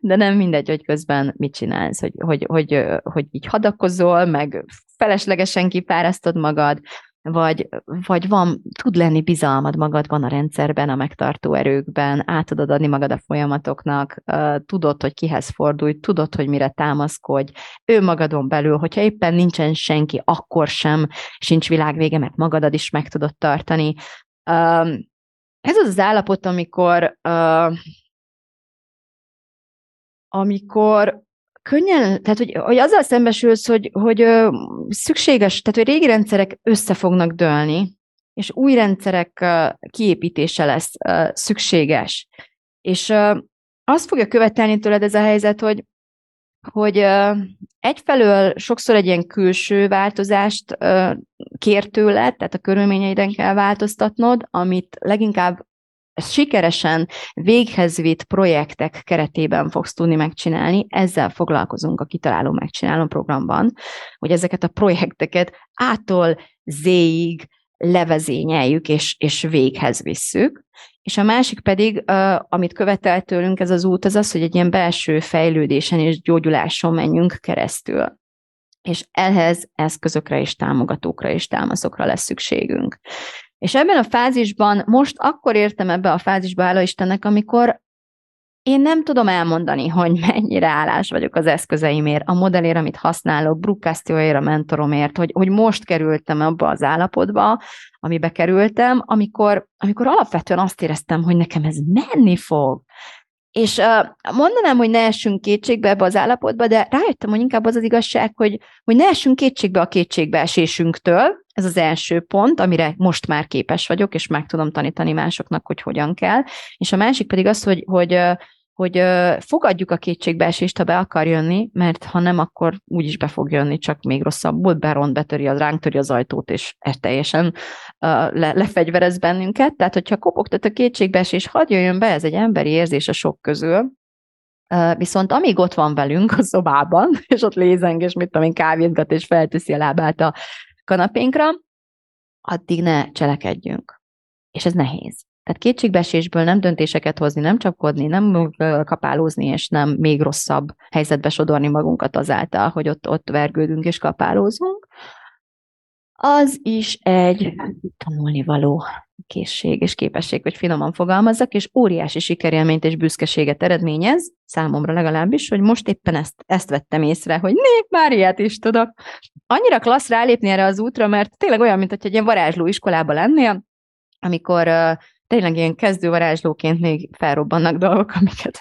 De nem mindegy, hogy közben mit csinálsz, hogy, hogy, hogy, hogy így hadakozol, meg feleslegesen kipárasztod magad, vagy, vagy van, tud lenni bizalmad magadban a rendszerben, a megtartó erőkben, át tudod adni magad a folyamatoknak, tudod, hogy kihez fordulj, tudod, hogy mire támaszkodj, ő magadon belül, hogyha éppen nincsen senki, akkor sem sincs világvége, mert magadat is meg tudod tartani. Ez az az állapot, amikor amikor könnyen, tehát hogy, hogy azzal szembesülsz, hogy, hogy ö, szükséges, tehát hogy régi rendszerek össze fognak dőlni, és új rendszerek ö, kiépítése lesz ö, szükséges. És ö, azt fogja követelni tőled ez a helyzet, hogy hogy ö, egyfelől sokszor egy ilyen külső változást ö, kér tőled, tehát a körülményeiden kell változtatnod, amit leginkább ezt sikeresen véghez vitt projektek keretében fogsz tudni megcsinálni, ezzel foglalkozunk a Kitaláló Megcsinálom programban, hogy ezeket a projekteket ától zéig levezényeljük és, és véghez visszük. És a másik pedig, amit követel tőlünk ez az út, az az, hogy egy ilyen belső fejlődésen és gyógyuláson menjünk keresztül. És ehhez eszközökre és támogatókra és támaszokra lesz szükségünk. És ebben a fázisban, most akkor értem ebbe a fázisba, hála Istennek, amikor én nem tudom elmondani, hogy mennyire állás vagyok az eszközeimért, a modellért, amit használok, Brucastioért, a mentoromért, hogy, hogy most kerültem abba az állapotba, amibe kerültem, amikor, amikor alapvetően azt éreztem, hogy nekem ez menni fog. És uh, mondanám, hogy ne essünk kétségbe ebbe az állapotba, de rájöttem, hogy inkább az az igazság, hogy, hogy ne essünk kétségbe a kétségbeesésünktől, ez az első pont, amire most már képes vagyok, és meg tudom tanítani másoknak, hogy hogyan kell. És a másik pedig az, hogy, hogy, hogy fogadjuk a kétségbeesést, ha be akar jönni, mert ha nem, akkor úgyis be fog jönni, csak még rosszabbul, beront, betöri, az, ránk töri az ajtót, és ez teljesen le, lefegyverez bennünket. Tehát, hogyha kopogtat a kétségbeesés, hadd jöjjön be, ez egy emberi érzés a sok közül, Viszont amíg ott van velünk a szobában, és ott lézeng, és mit tudom én, kávézgat, és felteszi a lábát a kanapénkra, addig ne cselekedjünk. És ez nehéz. Tehát kétségbeesésből nem döntéseket hozni, nem csapkodni, nem kapálózni, és nem még rosszabb helyzetbe sodorni magunkat azáltal, hogy ott, ott vergődünk és kapálózunk, az is egy tanulni való készség és képesség, hogy finoman fogalmazzak, és óriási sikerélményt és büszkeséget eredményez, számomra legalábbis, hogy most éppen ezt, ezt vettem észre, hogy né, már ilyet is tudok. Annyira klassz rálépni erre az útra, mert tényleg olyan, mint hogy egy ilyen varázsló iskolába lennél, amikor tényleg ilyen kezdő varázslóként még felrobbannak dolgok, amiket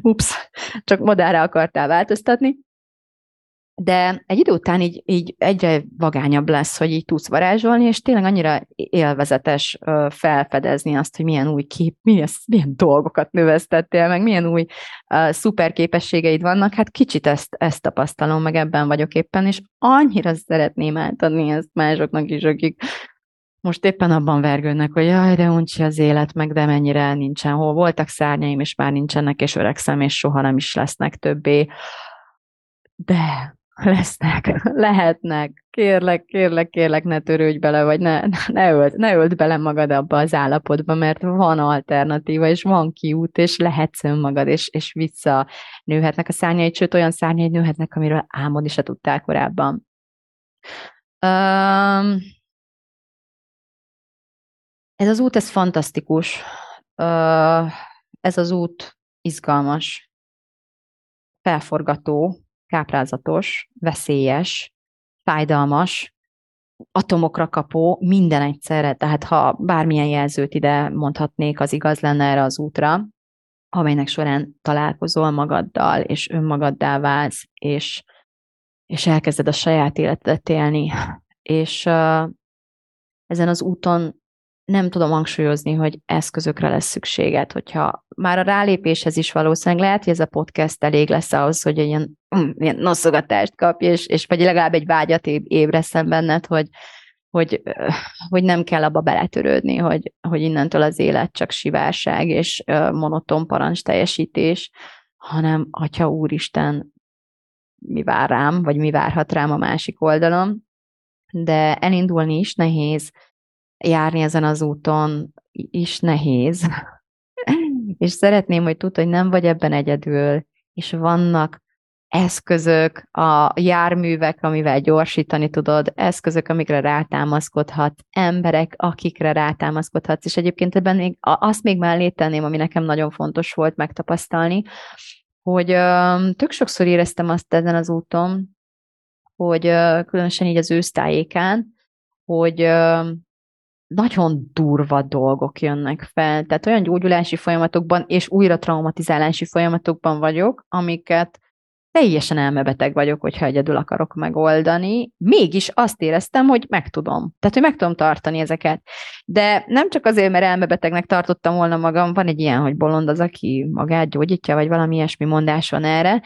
ups, csak modárra akartál változtatni, de egy idő után így, így egyre vagányabb lesz, hogy így tudsz varázsolni, és tényleg annyira élvezetes felfedezni azt, hogy milyen új kép, milyen, milyen dolgokat növesztettél, meg milyen új uh, szuper képességeid vannak, hát kicsit ezt, ezt tapasztalom, meg ebben vagyok éppen, és annyira szeretném átadni ezt másoknak is, akik most éppen abban vergődnek, hogy jaj, de uncsi az élet, meg de mennyire nincsen, hol voltak szárnyaim, és már nincsenek, és öregszem, és soha nem is lesznek többé. De lesznek, lehetnek, kérlek, kérlek, kérlek, ne törődj bele, vagy ne, ne, öld, ne öld bele magad abba az állapotba, mert van alternatíva, és van kiút, és lehetsz önmagad, és, és vissza nőhetnek a szárnyaid, sőt olyan szárnyaid nőhetnek, amiről álmodni se tudtál korábban. Um, ez az út, ez fantasztikus. Ez az út izgalmas, felforgató, káprázatos, veszélyes, fájdalmas, atomokra kapó minden egyszerre. Tehát ha bármilyen jelzőt ide mondhatnék, az igaz lenne erre az útra, amelynek során találkozol magaddal, és önmagaddá válsz, és, és elkezded a saját életedet élni. És uh, ezen az úton nem tudom hangsúlyozni, hogy eszközökre lesz szükséged, hogyha már a rálépéshez is valószínűleg lehet, hogy ez a podcast elég lesz ahhoz, hogy ilyen, mm, ilyen noszogatást kapj, és, és vagy legalább egy vágyat ébreszem benned, hogy, hogy, hogy nem kell abba beletörődni, hogy, hogy innentől az élet csak sivárság és monoton parancs teljesítés, hanem hogyha Úristen mi vár rám, vagy mi várhat rám a másik oldalon, de elindulni is nehéz, járni ezen az úton is nehéz, és szeretném, hogy tudd, hogy nem vagy ebben egyedül, és vannak eszközök, a járművek, amivel gyorsítani tudod, eszközök, amikre rátámaszkodhat, emberek, akikre rátámaszkodhatsz, és egyébként ebben még azt még mellé tenném, ami nekem nagyon fontos volt megtapasztalni, hogy tök sokszor éreztem azt ezen az úton, hogy különösen így az ősztájékán, hogy nagyon durva dolgok jönnek fel. Tehát olyan gyógyulási folyamatokban és újra traumatizálási folyamatokban vagyok, amiket teljesen elmebeteg vagyok, hogyha egyedül akarok megoldani. Mégis azt éreztem, hogy meg tudom. Tehát, hogy meg tudom tartani ezeket. De nem csak azért, mert elmebetegnek tartottam volna magam, van egy ilyen, hogy bolond az, aki magát gyógyítja, vagy valami ilyesmi mondás van erre.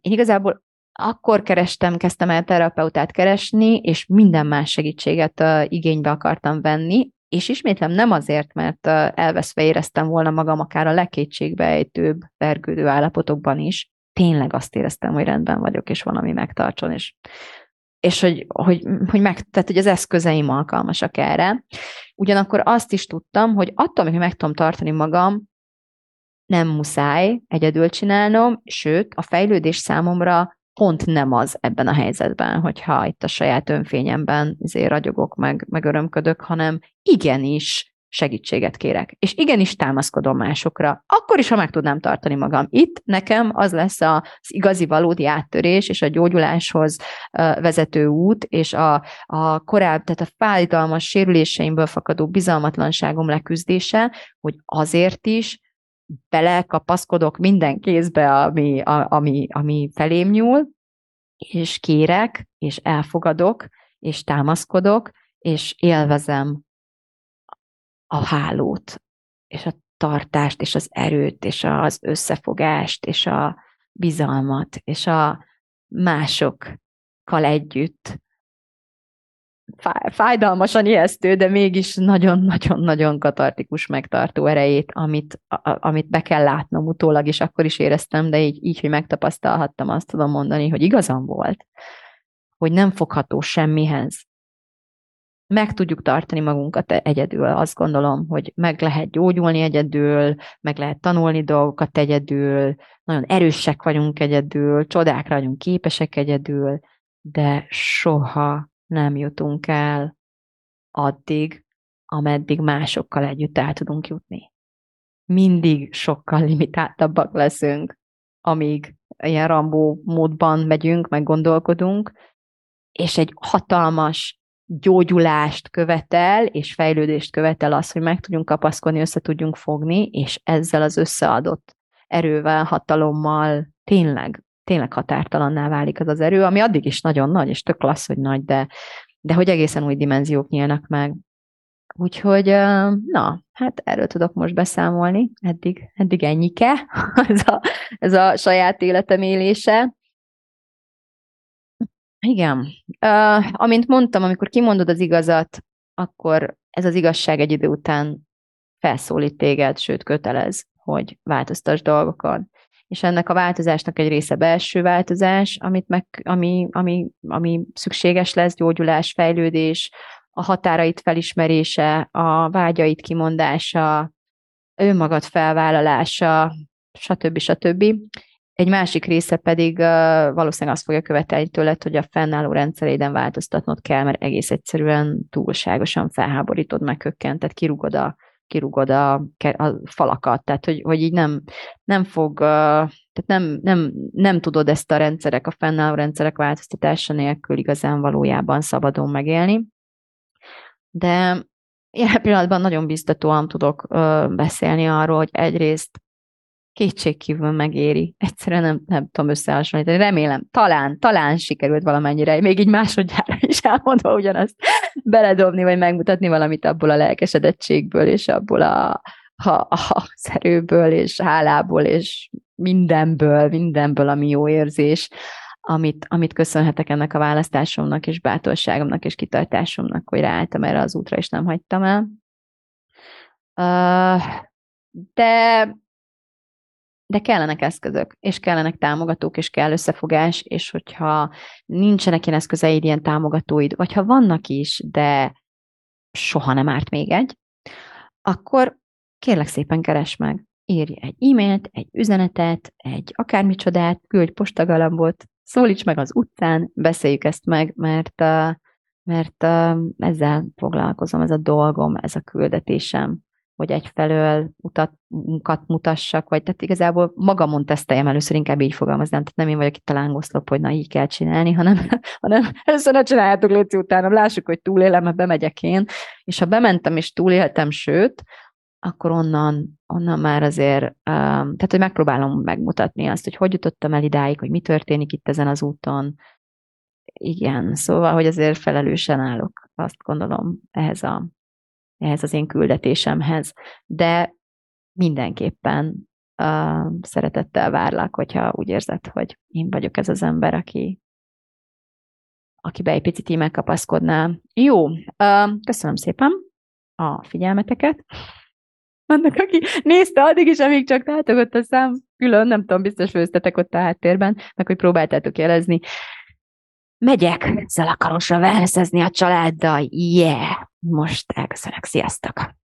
Én igazából akkor kerestem, kezdtem el terapeutát keresni, és minden más segítséget igénybe akartam venni, és ismétlem nem azért, mert elveszve éreztem volna magam akár a legkétségbeejtőbb vergődő állapotokban is, tényleg azt éreztem, hogy rendben vagyok, és van, ami megtartson, és, és hogy, hogy, hogy, meg, tehát, hogy az eszközeim alkalmasak erre. Ugyanakkor azt is tudtam, hogy attól, hogy meg tudom tartani magam, nem muszáj egyedül csinálnom, sőt, a fejlődés számomra pont nem az ebben a helyzetben, hogyha itt a saját önfényemben azért ragyogok, meg, meg örömködök, hanem igenis segítséget kérek. És igenis támaszkodom másokra, akkor is, ha meg tudnám tartani magam. Itt nekem az lesz az igazi valódi áttörés, és a gyógyuláshoz vezető út, és a, a korábbi, tehát a fájdalmas sérüléseimből fakadó bizalmatlanságom leküzdése, hogy azért is belekapaszkodok minden kézbe, ami, a, ami, ami felém nyúl, és kérek, és elfogadok, és támaszkodok, és élvezem a hálót, és a tartást, és az erőt, és az összefogást, és a bizalmat, és a másokkal együtt. Fájdalmasan ijesztő, de mégis nagyon-nagyon-nagyon katartikus megtartó erejét, amit, a, amit be kell látnom utólag, és akkor is éreztem, de így, így, hogy megtapasztalhattam, azt tudom mondani, hogy igazam volt, hogy nem fogható semmihez, meg tudjuk tartani magunkat egyedül. Azt gondolom, hogy meg lehet gyógyulni egyedül, meg lehet tanulni dolgokat egyedül, nagyon erősek vagyunk egyedül, csodákra vagyunk képesek egyedül, de soha nem jutunk el addig, ameddig másokkal együtt el tudunk jutni. Mindig sokkal limitáltabbak leszünk, amíg ilyen rambó módban megyünk, meg gondolkodunk, és egy hatalmas gyógyulást követel, és fejlődést követel az, hogy meg tudjunk kapaszkodni, össze tudjunk fogni, és ezzel az összeadott erővel, hatalommal tényleg, tényleg határtalanná válik az az erő, ami addig is nagyon nagy, és tök klassz, hogy nagy, de, de hogy egészen új dimenziók nyílnak meg. Úgyhogy, na, hát erről tudok most beszámolni, eddig, eddig ennyike, ez a, ez a saját életem élése. Igen. Uh, amint mondtam, amikor kimondod az igazat, akkor ez az igazság egy idő után felszólít téged, sőt kötelez, hogy változtass dolgokon. És ennek a változásnak egy része belső változás, amit meg, ami, ami, ami szükséges lesz, gyógyulás, fejlődés, a határait felismerése, a vágyait kimondása, önmagad felvállalása, stb. stb. Egy másik része pedig uh, valószínűleg azt fogja követelni tőled, hogy a fennálló rendszeréden változtatnod kell, mert egész egyszerűen túlságosan felháborítod, megkökkentett, kirugod a, kirugod a, a falakat, tehát hogy, hogy így nem, nem fog, tehát nem, nem, nem tudod ezt a rendszerek, a fennálló rendszerek változtatása nélkül igazán valójában szabadon megélni. De ilyen pillanatban nagyon biztatóan tudok beszélni arról, hogy egyrészt kétségkívül megéri. Egyszerűen nem, nem tudom összehasonlítani. Remélem, talán, talán sikerült valamennyire, még így másodjára is elmondva ugyanazt beledobni, vagy megmutatni valamit abból a lelkesedettségből, és abból a, a, a szerőből, és hálából, és mindenből, mindenből, ami jó érzés, amit, amit köszönhetek ennek a választásomnak, és bátorságomnak, és kitartásomnak, hogy ráálltam erre az útra, és nem hagytam el. Uh, de de kellenek eszközök, és kellenek támogatók, és kell összefogás, és hogyha nincsenek ilyen eszközeid, ilyen támogatóid, vagy ha vannak is, de soha nem árt még egy, akkor kérlek szépen keres meg. írj egy e-mailt, egy üzenetet, egy akármicsodát, küldj postagalambot, szólíts meg az utcán, beszéljük ezt meg, mert, mert ezzel foglalkozom, ez a dolgom, ez a küldetésem, hogy egyfelől utat mutassak, vagy tehát igazából magamon teszteljem először, inkább így fogalmaznám, tehát nem én vagyok itt a lángoszlop, hogy na így kell csinálni, hanem, hanem először ne csináljátok légy utána, lássuk, hogy túlélem, mert bemegyek én, és ha bementem és túléltem, sőt, akkor onnan, onnan már azért, um, tehát hogy megpróbálom megmutatni azt, hogy hogy jutottam el idáig, hogy mi történik itt ezen az úton. Igen, szóval, hogy azért felelősen állok, azt gondolom, ehhez, a, ehhez az én küldetésemhez. De mindenképpen uh, szeretettel várlak, hogyha úgy érzed, hogy én vagyok ez az ember, aki, akibe egy picit így megkapaszkodná. Jó, uh, köszönöm szépen a figyelmeteket annak, aki nézte addig is, amíg csak tátogott a szám, külön, nem tudom, biztos főztetek ott a háttérben, meg hogy próbáltátok jelezni. Megyek ezzel a karosra verszezni a családdal, yeah! Most elköszönök, sziasztok!